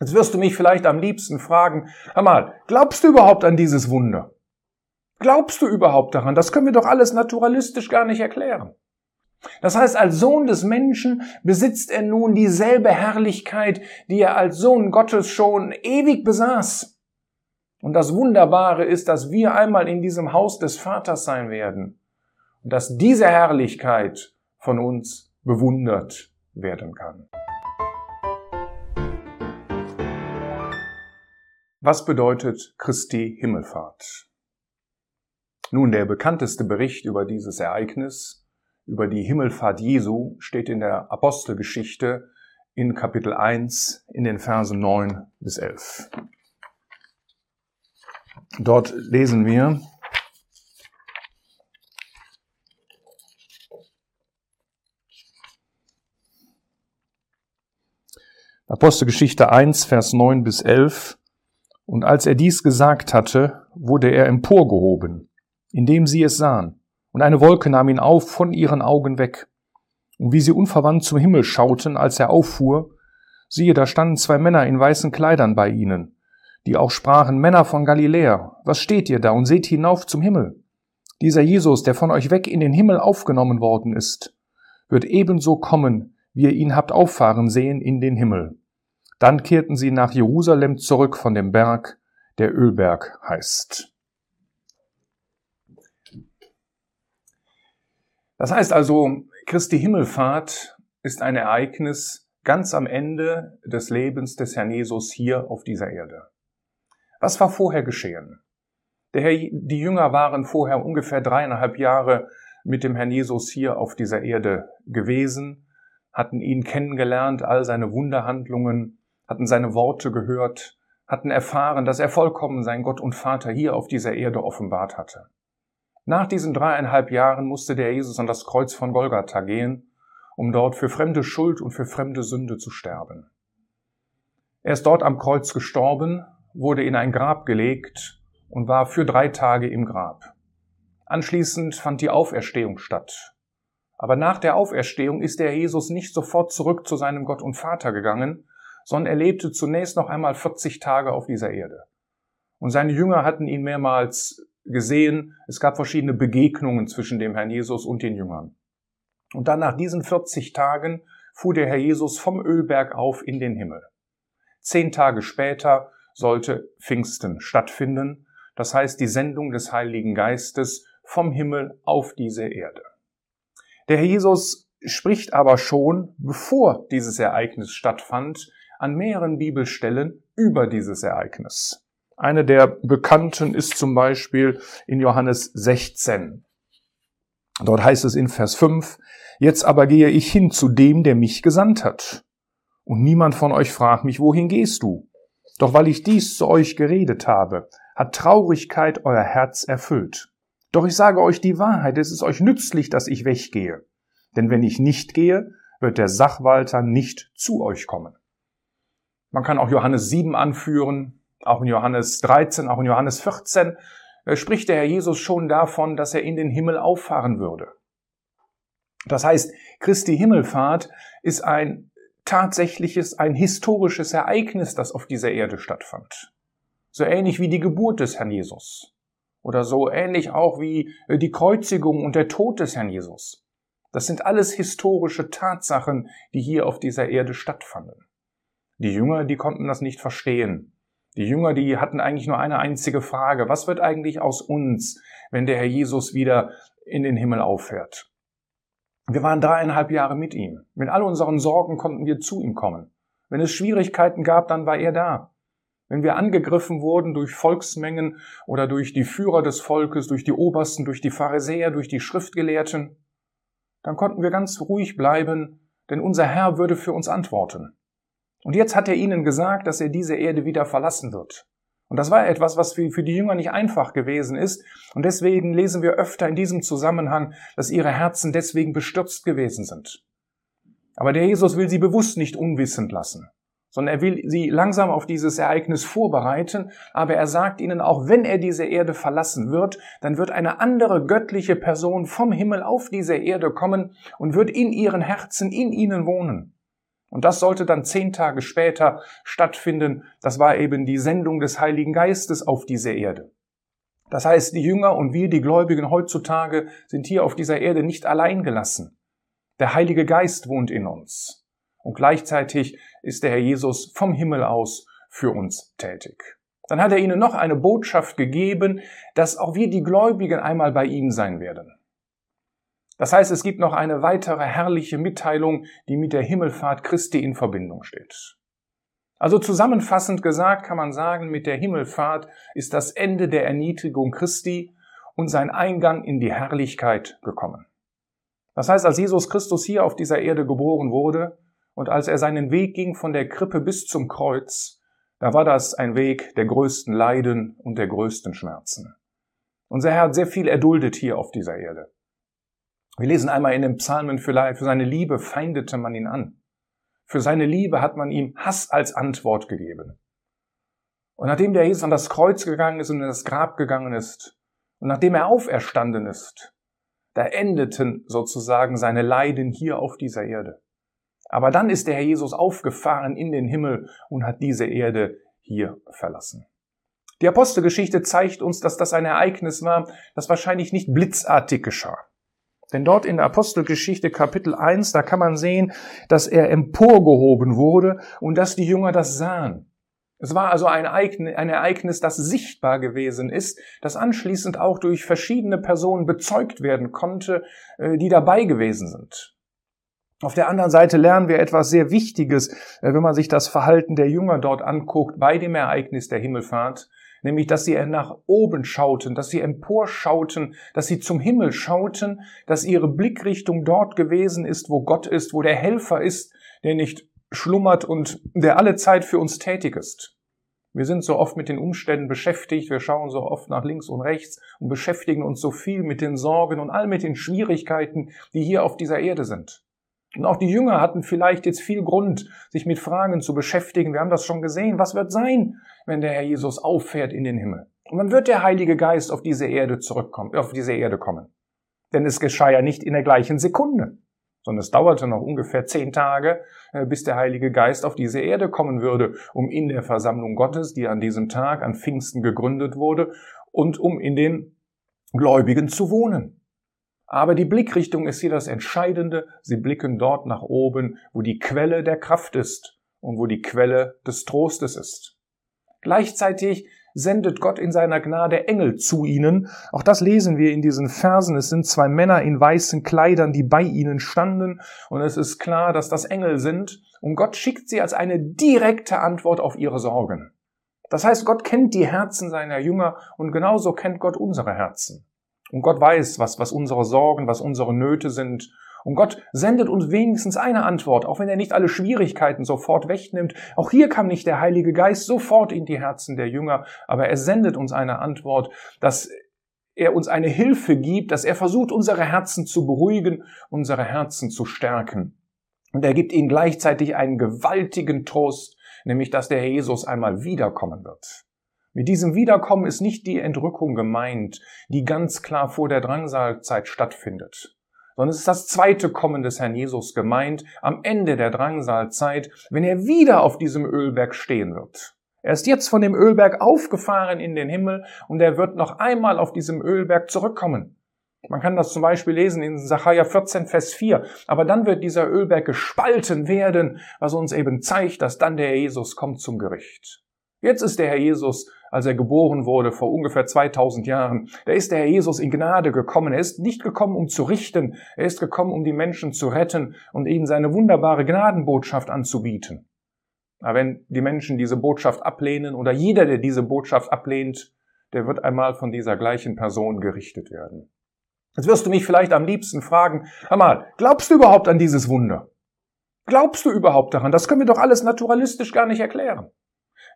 Jetzt wirst du mich vielleicht am liebsten fragen, hör mal, glaubst du überhaupt an dieses Wunder? Glaubst du überhaupt daran? Das können wir doch alles naturalistisch gar nicht erklären. Das heißt, als Sohn des Menschen besitzt er nun dieselbe Herrlichkeit, die er als Sohn Gottes schon ewig besaß. Und das Wunderbare ist, dass wir einmal in diesem Haus des Vaters sein werden und dass diese Herrlichkeit von uns bewundert werden kann. Was bedeutet Christi Himmelfahrt? Nun, der bekannteste Bericht über dieses Ereignis, über die Himmelfahrt Jesu, steht in der Apostelgeschichte in Kapitel 1 in den Versen 9 bis 11. Dort lesen wir, Apostelgeschichte 1, Vers 9 bis 11. Und als er dies gesagt hatte, wurde er emporgehoben, indem sie es sahen. Und eine Wolke nahm ihn auf von ihren Augen weg. Und wie sie unverwandt zum Himmel schauten, als er auffuhr, siehe, da standen zwei Männer in weißen Kleidern bei ihnen, die auch sprachen, Männer von Galiläa, was steht ihr da und seht hinauf zum Himmel? Dieser Jesus, der von euch weg in den Himmel aufgenommen worden ist, wird ebenso kommen, wie ihr ihn habt auffahren sehen in den Himmel. Dann kehrten sie nach Jerusalem zurück von dem Berg, der Ölberg heißt. Das heißt also, Christi Himmelfahrt ist ein Ereignis ganz am Ende des Lebens des Herrn Jesus hier auf dieser Erde. Was war vorher geschehen? Herr, die Jünger waren vorher ungefähr dreieinhalb Jahre mit dem Herrn Jesus hier auf dieser Erde gewesen, hatten ihn kennengelernt, all seine Wunderhandlungen, hatten seine Worte gehört, hatten erfahren, dass er vollkommen sein Gott und Vater hier auf dieser Erde offenbart hatte. Nach diesen dreieinhalb Jahren musste der Jesus an das Kreuz von Golgatha gehen, um dort für fremde Schuld und für fremde Sünde zu sterben. Er ist dort am Kreuz gestorben, wurde in ein Grab gelegt und war für drei Tage im Grab. Anschließend fand die Auferstehung statt. Aber nach der Auferstehung ist der Jesus nicht sofort zurück zu seinem Gott und Vater gegangen, sondern er lebte zunächst noch einmal 40 Tage auf dieser Erde. Und seine Jünger hatten ihn mehrmals gesehen. Es gab verschiedene Begegnungen zwischen dem Herrn Jesus und den Jüngern. Und dann nach diesen 40 Tagen fuhr der Herr Jesus vom Ölberg auf in den Himmel. Zehn Tage später sollte Pfingsten stattfinden, das heißt die Sendung des Heiligen Geistes vom Himmel auf diese Erde. Der Herr Jesus spricht aber schon, bevor dieses Ereignis stattfand, an mehreren Bibelstellen über dieses Ereignis. Eine der bekannten ist zum Beispiel in Johannes 16. Dort heißt es in Vers 5, Jetzt aber gehe ich hin zu dem, der mich gesandt hat. Und niemand von euch fragt mich, wohin gehst du? Doch weil ich dies zu euch geredet habe, hat Traurigkeit euer Herz erfüllt. Doch ich sage euch die Wahrheit, es ist euch nützlich, dass ich weggehe. Denn wenn ich nicht gehe, wird der Sachwalter nicht zu euch kommen. Man kann auch Johannes 7 anführen, auch in Johannes 13, auch in Johannes 14 äh, spricht der Herr Jesus schon davon, dass er in den Himmel auffahren würde. Das heißt, Christi Himmelfahrt ist ein tatsächliches, ein historisches Ereignis, das auf dieser Erde stattfand. So ähnlich wie die Geburt des Herrn Jesus. Oder so ähnlich auch wie äh, die Kreuzigung und der Tod des Herrn Jesus. Das sind alles historische Tatsachen, die hier auf dieser Erde stattfanden. Die Jünger, die konnten das nicht verstehen. Die Jünger, die hatten eigentlich nur eine einzige Frage. Was wird eigentlich aus uns, wenn der Herr Jesus wieder in den Himmel auffährt? Wir waren dreieinhalb Jahre mit ihm. Mit all unseren Sorgen konnten wir zu ihm kommen. Wenn es Schwierigkeiten gab, dann war er da. Wenn wir angegriffen wurden durch Volksmengen oder durch die Führer des Volkes, durch die Obersten, durch die Pharisäer, durch die Schriftgelehrten, dann konnten wir ganz ruhig bleiben, denn unser Herr würde für uns antworten. Und jetzt hat er ihnen gesagt, dass er diese Erde wieder verlassen wird. Und das war etwas, was für, die Jünger nicht einfach gewesen ist. Und deswegen lesen wir öfter in diesem Zusammenhang, dass ihre Herzen deswegen bestürzt gewesen sind. Aber der Jesus will sie bewusst nicht unwissend lassen, sondern er will sie langsam auf dieses Ereignis vorbereiten. Aber er sagt ihnen auch, wenn er diese Erde verlassen wird, dann wird eine andere göttliche Person vom Himmel auf diese Erde kommen und wird in ihren Herzen, in ihnen wohnen. Und das sollte dann zehn Tage später stattfinden. Das war eben die Sendung des Heiligen Geistes auf diese Erde. Das heißt, die Jünger und wir, die Gläubigen heutzutage, sind hier auf dieser Erde nicht allein gelassen. Der Heilige Geist wohnt in uns. Und gleichzeitig ist der Herr Jesus vom Himmel aus für uns tätig. Dann hat er ihnen noch eine Botschaft gegeben, dass auch wir die Gläubigen einmal bei ihm sein werden. Das heißt, es gibt noch eine weitere herrliche Mitteilung, die mit der Himmelfahrt Christi in Verbindung steht. Also zusammenfassend gesagt kann man sagen, mit der Himmelfahrt ist das Ende der Erniedrigung Christi und sein Eingang in die Herrlichkeit gekommen. Das heißt, als Jesus Christus hier auf dieser Erde geboren wurde und als er seinen Weg ging von der Krippe bis zum Kreuz, da war das ein Weg der größten Leiden und der größten Schmerzen. Unser Herr hat sehr viel erduldet hier auf dieser Erde. Wir lesen einmal in den Psalmen, für seine Liebe feindete man ihn an. Für seine Liebe hat man ihm Hass als Antwort gegeben. Und nachdem der Jesus an das Kreuz gegangen ist und in das Grab gegangen ist, und nachdem er auferstanden ist, da endeten sozusagen seine Leiden hier auf dieser Erde. Aber dann ist der Herr Jesus aufgefahren in den Himmel und hat diese Erde hier verlassen. Die Apostelgeschichte zeigt uns, dass das ein Ereignis war, das wahrscheinlich nicht blitzartig geschah. Denn dort in der Apostelgeschichte Kapitel 1, da kann man sehen, dass er emporgehoben wurde und dass die Jünger das sahen. Es war also ein Ereignis, das sichtbar gewesen ist, das anschließend auch durch verschiedene Personen bezeugt werden konnte, äh, die dabei gewesen sind. Auf der anderen Seite lernen wir etwas sehr Wichtiges, äh, wenn man sich das Verhalten der Jünger dort anguckt bei dem Ereignis der Himmelfahrt nämlich dass sie nach oben schauten, dass sie emporschauten, dass sie zum Himmel schauten, dass ihre Blickrichtung dort gewesen ist, wo Gott ist, wo der Helfer ist, der nicht schlummert und der alle Zeit für uns tätig ist. Wir sind so oft mit den Umständen beschäftigt, wir schauen so oft nach links und rechts und beschäftigen uns so viel mit den Sorgen und all mit den Schwierigkeiten, die hier auf dieser Erde sind. Und auch die Jünger hatten vielleicht jetzt viel Grund, sich mit Fragen zu beschäftigen. Wir haben das schon gesehen. Was wird sein, wenn der Herr Jesus auffährt in den Himmel? Und wann wird der Heilige Geist auf diese Erde zurückkommen, auf diese Erde kommen? Denn es geschah ja nicht in der gleichen Sekunde, sondern es dauerte noch ungefähr zehn Tage, äh, bis der Heilige Geist auf diese Erde kommen würde, um in der Versammlung Gottes, die an diesem Tag an Pfingsten gegründet wurde, und um in den Gläubigen zu wohnen. Aber die Blickrichtung ist hier das Entscheidende. Sie blicken dort nach oben, wo die Quelle der Kraft ist und wo die Quelle des Trostes ist. Gleichzeitig sendet Gott in seiner Gnade Engel zu ihnen. Auch das lesen wir in diesen Versen. Es sind zwei Männer in weißen Kleidern, die bei ihnen standen. Und es ist klar, dass das Engel sind. Und Gott schickt sie als eine direkte Antwort auf ihre Sorgen. Das heißt, Gott kennt die Herzen seiner Jünger und genauso kennt Gott unsere Herzen. Und Gott weiß, was, was unsere Sorgen, was unsere Nöte sind. Und Gott sendet uns wenigstens eine Antwort, auch wenn er nicht alle Schwierigkeiten sofort wegnimmt. Auch hier kam nicht der Heilige Geist sofort in die Herzen der Jünger, aber er sendet uns eine Antwort, dass er uns eine Hilfe gibt, dass er versucht, unsere Herzen zu beruhigen, unsere Herzen zu stärken. Und er gibt ihnen gleichzeitig einen gewaltigen Trost, nämlich dass der Jesus einmal wiederkommen wird. Mit diesem Wiederkommen ist nicht die Entrückung gemeint, die ganz klar vor der Drangsalzeit stattfindet, sondern es ist das zweite Kommen des Herrn Jesus gemeint, am Ende der Drangsalzeit, wenn er wieder auf diesem Ölberg stehen wird. Er ist jetzt von dem Ölberg aufgefahren in den Himmel und er wird noch einmal auf diesem Ölberg zurückkommen. Man kann das zum Beispiel lesen in Sacharja 14, Vers 4. Aber dann wird dieser Ölberg gespalten werden, was uns eben zeigt, dass dann der Jesus kommt zum Gericht. Jetzt ist der Herr Jesus als er geboren wurde vor ungefähr 2000 Jahren. Da ist der Herr Jesus in Gnade gekommen. Er ist nicht gekommen, um zu richten. Er ist gekommen, um die Menschen zu retten und ihnen seine wunderbare Gnadenbotschaft anzubieten. Aber wenn die Menschen diese Botschaft ablehnen oder jeder, der diese Botschaft ablehnt, der wird einmal von dieser gleichen Person gerichtet werden. Jetzt wirst du mich vielleicht am liebsten fragen, hör mal, glaubst du überhaupt an dieses Wunder? Glaubst du überhaupt daran? Das können wir doch alles naturalistisch gar nicht erklären.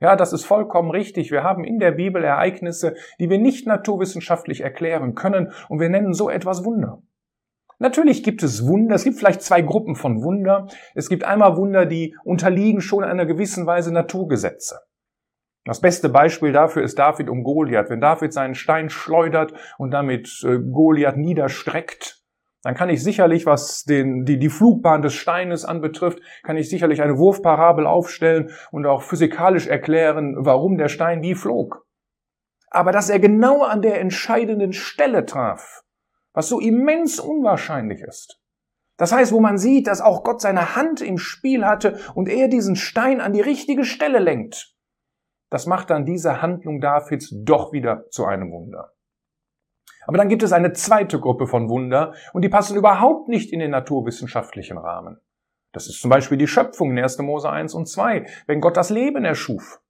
Ja, das ist vollkommen richtig. Wir haben in der Bibel Ereignisse, die wir nicht naturwissenschaftlich erklären können und wir nennen so etwas Wunder. Natürlich gibt es Wunder. Es gibt vielleicht zwei Gruppen von Wunder. Es gibt einmal Wunder, die unterliegen schon einer gewissen Weise Naturgesetze. Das beste Beispiel dafür ist David um Goliath. Wenn David seinen Stein schleudert und damit äh, Goliath niederstreckt, dann kann ich sicherlich, was den, die, die Flugbahn des Steines anbetrifft, kann ich sicherlich eine Wurfparabel aufstellen und auch physikalisch erklären, warum der Stein wie flog. Aber dass er genau an der entscheidenden Stelle traf, was so immens unwahrscheinlich ist. Das heißt, wo man sieht, dass auch Gott seine Hand im Spiel hatte und er diesen Stein an die richtige Stelle lenkt. Das macht dann diese Handlung Davids doch wieder zu einem Wunder. Aber dann gibt es eine zweite Gruppe von Wunder und die passen überhaupt nicht in den naturwissenschaftlichen Rahmen. Das ist zum Beispiel die Schöpfung in 1. Mose 1 und 2, wenn Gott das Leben erschuf.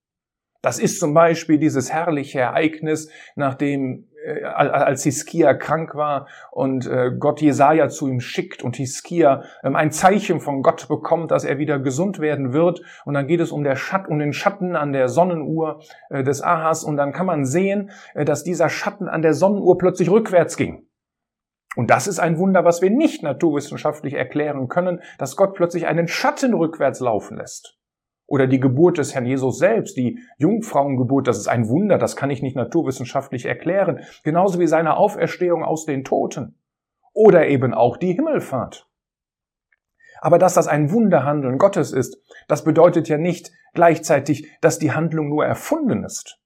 Das ist zum Beispiel dieses herrliche Ereignis, nachdem äh, als Hiskia krank war und äh, Gott Jesaja zu ihm schickt und Hiskia ähm, ein Zeichen von Gott bekommt, dass er wieder gesund werden wird. Und dann geht es um, der Schatten, um den Schatten an der Sonnenuhr äh, des Ahas und dann kann man sehen, dass dieser Schatten an der Sonnenuhr plötzlich rückwärts ging. Und das ist ein Wunder, was wir nicht naturwissenschaftlich erklären können, dass Gott plötzlich einen Schatten rückwärts laufen lässt. Oder die Geburt des Herrn Jesus selbst, die Jungfrauengeburt, das ist ein Wunder, das kann ich nicht naturwissenschaftlich erklären. Genauso wie seine Auferstehung aus den Toten. Oder eben auch die Himmelfahrt. Aber dass das ein Wunderhandeln Gottes ist, das bedeutet ja nicht gleichzeitig, dass die Handlung nur erfunden ist.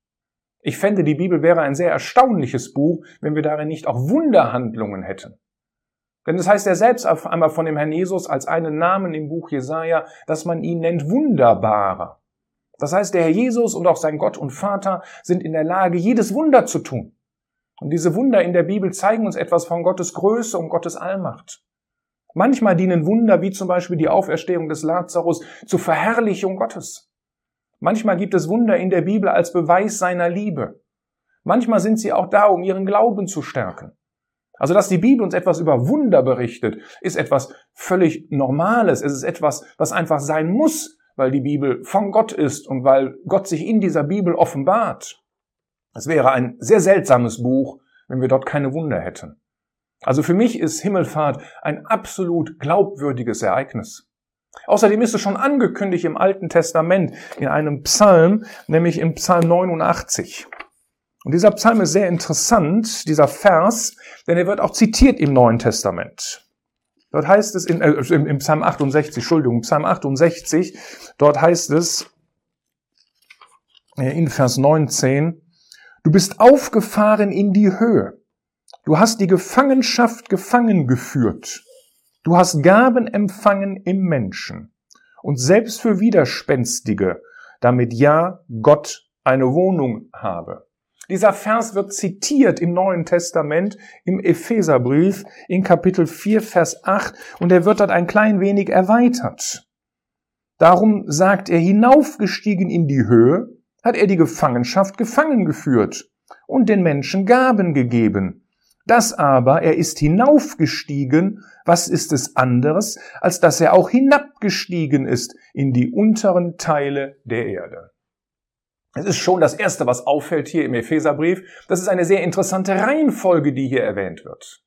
Ich fände, die Bibel wäre ein sehr erstaunliches Buch, wenn wir darin nicht auch Wunderhandlungen hätten. Denn es heißt ja selbst einmal von dem Herrn Jesus als einen Namen im Buch Jesaja, dass man ihn nennt Wunderbarer. Das heißt, der Herr Jesus und auch sein Gott und Vater sind in der Lage, jedes Wunder zu tun. Und diese Wunder in der Bibel zeigen uns etwas von Gottes Größe und Gottes Allmacht. Manchmal dienen Wunder wie zum Beispiel die Auferstehung des Lazarus zur Verherrlichung Gottes. Manchmal gibt es Wunder in der Bibel als Beweis seiner Liebe. Manchmal sind sie auch da, um ihren Glauben zu stärken. Also, dass die Bibel uns etwas über Wunder berichtet, ist etwas völlig Normales. Es ist etwas, was einfach sein muss, weil die Bibel von Gott ist und weil Gott sich in dieser Bibel offenbart. Es wäre ein sehr seltsames Buch, wenn wir dort keine Wunder hätten. Also für mich ist Himmelfahrt ein absolut glaubwürdiges Ereignis. Außerdem ist es schon angekündigt im Alten Testament in einem Psalm, nämlich im Psalm 89. Und dieser Psalm ist sehr interessant, dieser Vers, denn er wird auch zitiert im Neuen Testament. Dort heißt es in, äh, im, Psalm 68, Entschuldigung, Psalm 68, dort heißt es äh, in Vers 19, du bist aufgefahren in die Höhe. Du hast die Gefangenschaft gefangen geführt. Du hast Gaben empfangen im Menschen und selbst für Widerspenstige, damit ja Gott eine Wohnung habe. Dieser Vers wird zitiert im Neuen Testament, im Epheserbrief, in Kapitel 4, Vers 8, und er wird dort ein klein wenig erweitert. Darum sagt er, hinaufgestiegen in die Höhe, hat er die Gefangenschaft gefangen geführt und den Menschen Gaben gegeben. Das aber, er ist hinaufgestiegen, was ist es anderes, als dass er auch hinabgestiegen ist in die unteren Teile der Erde. Es ist schon das Erste, was auffällt hier im Epheserbrief. Das ist eine sehr interessante Reihenfolge, die hier erwähnt wird.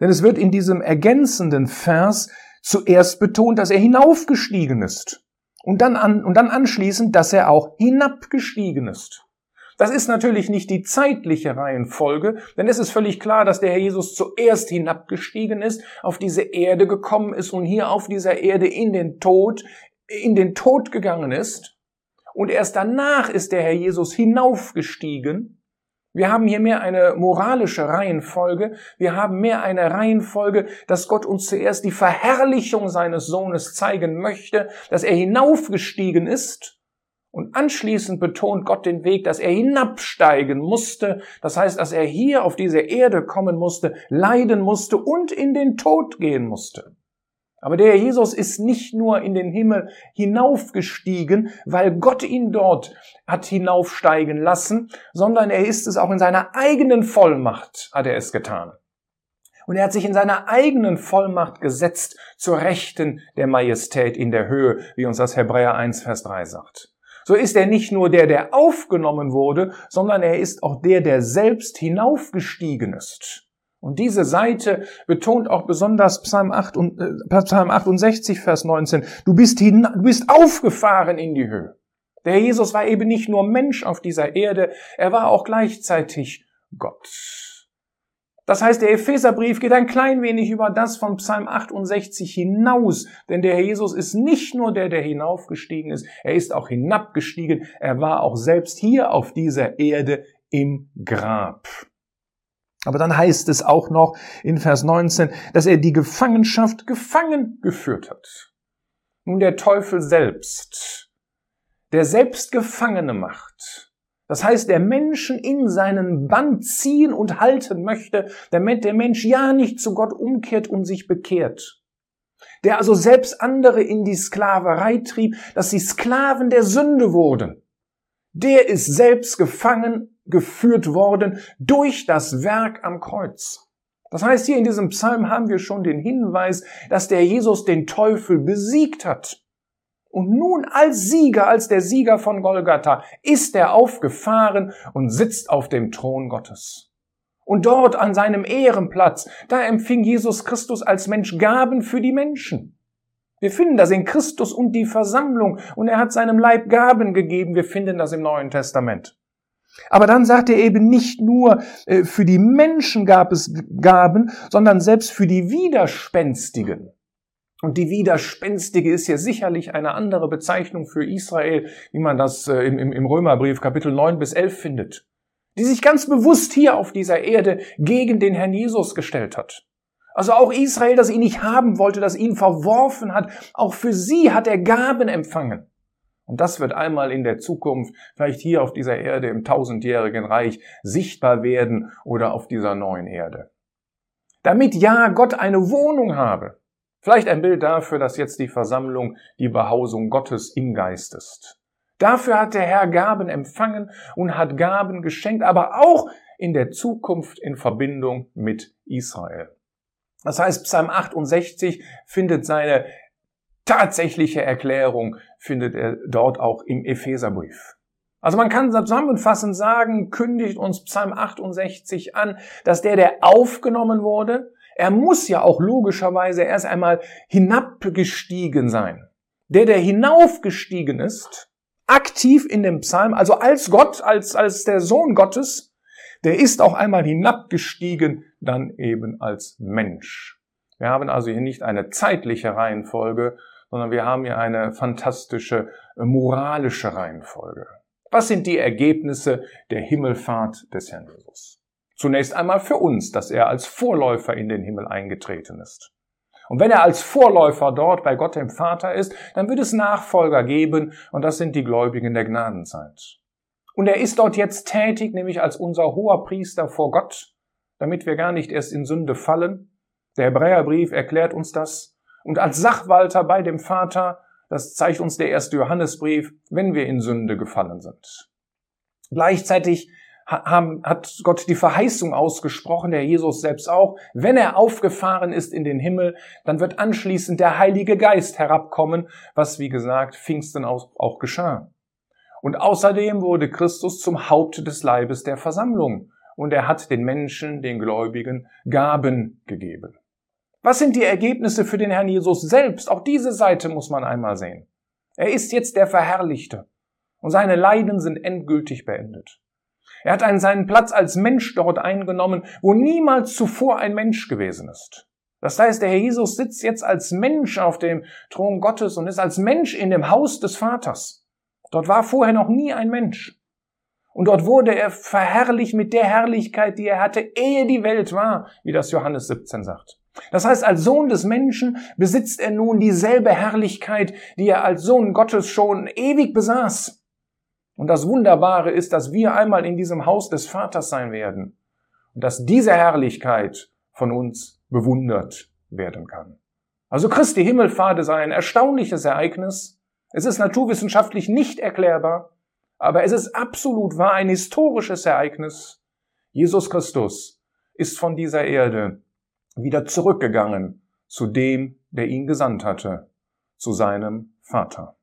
Denn es wird in diesem ergänzenden Vers zuerst betont, dass er hinaufgestiegen ist. Und dann, an, und dann anschließend, dass er auch hinabgestiegen ist. Das ist natürlich nicht die zeitliche Reihenfolge, denn es ist völlig klar, dass der Herr Jesus zuerst hinabgestiegen ist, auf diese Erde gekommen ist und hier auf dieser Erde in den Tod, in den Tod gegangen ist und erst danach ist der Herr Jesus hinaufgestiegen. Wir haben hier mehr eine moralische Reihenfolge. Wir haben mehr eine Reihenfolge, dass Gott uns zuerst die Verherrlichung seines Sohnes zeigen möchte, dass er hinaufgestiegen ist. Und anschließend betont Gott den Weg, dass er hinabsteigen musste. Das heißt, dass er hier auf diese Erde kommen musste, leiden musste und in den Tod gehen musste. Aber der Jesus ist nicht nur in den Himmel hinaufgestiegen, weil Gott ihn dort hat hinaufsteigen lassen, sondern er ist es auch in seiner eigenen Vollmacht, hat er es getan. Und er hat sich in seiner eigenen Vollmacht gesetzt zur Rechten der Majestät in der Höhe, wie uns das Hebräer 1, Vers 3 sagt. So ist er nicht nur der, der aufgenommen wurde, sondern er ist auch der, der selbst hinaufgestiegen ist. Und diese Seite betont auch besonders Psalm, 8 und, äh, Psalm 68, Vers 19. Du bist, hin, du bist aufgefahren in die Höhe. Der Jesus war eben nicht nur Mensch auf dieser Erde, er war auch gleichzeitig Gott. Das heißt, der Epheserbrief geht ein klein wenig über das von Psalm 68 hinaus, denn der Herr Jesus ist nicht nur der, der hinaufgestiegen ist, er ist auch hinabgestiegen, er war auch selbst hier auf dieser Erde im Grab. Aber dann heißt es auch noch in Vers 19, dass er die Gefangenschaft gefangen geführt hat. Nun der Teufel selbst, der selbst Gefangene macht, das heißt, der Menschen in seinen Bann ziehen und halten möchte, damit der Mensch ja nicht zu Gott umkehrt und sich bekehrt. Der also selbst andere in die Sklaverei trieb, dass sie Sklaven der Sünde wurden. Der ist selbst gefangen geführt worden durch das Werk am Kreuz. Das heißt, hier in diesem Psalm haben wir schon den Hinweis, dass der Jesus den Teufel besiegt hat. Und nun als Sieger, als der Sieger von Golgatha, ist er aufgefahren und sitzt auf dem Thron Gottes. Und dort an seinem Ehrenplatz, da empfing Jesus Christus als Mensch Gaben für die Menschen. Wir finden das in Christus und die Versammlung und er hat seinem Leib Gaben gegeben. Wir finden das im Neuen Testament. Aber dann sagt er eben nicht nur, äh, für die Menschen gab es Gaben, sondern selbst für die Widerspenstigen. Und die Widerspenstige ist hier sicherlich eine andere Bezeichnung für Israel, wie man das äh, im, im Römerbrief Kapitel 9 bis 11 findet. Die sich ganz bewusst hier auf dieser Erde gegen den Herrn Jesus gestellt hat. Also auch Israel, das ihn nicht haben wollte, das ihn verworfen hat, auch für sie hat er Gaben empfangen. Und das wird einmal in der Zukunft, vielleicht hier auf dieser Erde im tausendjährigen Reich, sichtbar werden oder auf dieser neuen Erde. Damit ja Gott eine Wohnung habe, Vielleicht ein Bild dafür, dass jetzt die Versammlung die Behausung Gottes im Geist ist. Dafür hat der Herr Gaben empfangen und hat Gaben geschenkt, aber auch in der Zukunft in Verbindung mit Israel. Das heißt, Psalm 68 findet seine tatsächliche Erklärung, findet er dort auch im Epheserbrief. Also man kann zusammenfassend sagen, kündigt uns Psalm 68 an, dass der, der aufgenommen wurde, er muss ja auch logischerweise erst einmal hinabgestiegen sein. Der, der hinaufgestiegen ist, aktiv in dem Psalm, also als Gott, als, als der Sohn Gottes, der ist auch einmal hinabgestiegen, dann eben als Mensch. Wir haben also hier nicht eine zeitliche Reihenfolge, sondern wir haben hier eine fantastische äh, moralische Reihenfolge. Was sind die Ergebnisse der Himmelfahrt des Herrn Jesus? Zunächst einmal für uns, dass er als Vorläufer in den Himmel eingetreten ist. Und wenn er als Vorläufer dort bei Gott dem Vater ist, dann wird es Nachfolger geben, und das sind die Gläubigen der Gnadenzeit. Und er ist dort jetzt tätig, nämlich als unser hoher Priester vor Gott, damit wir gar nicht erst in Sünde fallen. Der Hebräerbrief erklärt uns das. Und als Sachwalter bei dem Vater, das zeigt uns der erste Johannesbrief, wenn wir in Sünde gefallen sind. Gleichzeitig hat Gott die Verheißung ausgesprochen, der Jesus selbst auch, wenn er aufgefahren ist in den Himmel, dann wird anschließend der Heilige Geist herabkommen, was wie gesagt Pfingsten auch geschah. Und außerdem wurde Christus zum Haupt des Leibes der Versammlung und er hat den Menschen, den Gläubigen, Gaben gegeben. Was sind die Ergebnisse für den Herrn Jesus selbst? Auch diese Seite muss man einmal sehen. Er ist jetzt der Verherrlichte und seine Leiden sind endgültig beendet. Er hat einen, seinen Platz als Mensch dort eingenommen, wo niemals zuvor ein Mensch gewesen ist. Das heißt, der Herr Jesus sitzt jetzt als Mensch auf dem Thron Gottes und ist als Mensch in dem Haus des Vaters. Dort war vorher noch nie ein Mensch. Und dort wurde er verherrlicht mit der Herrlichkeit, die er hatte, ehe die Welt war, wie das Johannes 17 sagt. Das heißt, als Sohn des Menschen besitzt er nun dieselbe Herrlichkeit, die er als Sohn Gottes schon ewig besaß. Und das Wunderbare ist, dass wir einmal in diesem Haus des Vaters sein werden und dass diese Herrlichkeit von uns bewundert werden kann. Also Christi Himmelfahrt ist ein erstaunliches Ereignis. Es ist naturwissenschaftlich nicht erklärbar, aber es ist absolut wahr ein historisches Ereignis. Jesus Christus ist von dieser Erde wieder zurückgegangen zu dem, der ihn gesandt hatte, zu seinem Vater.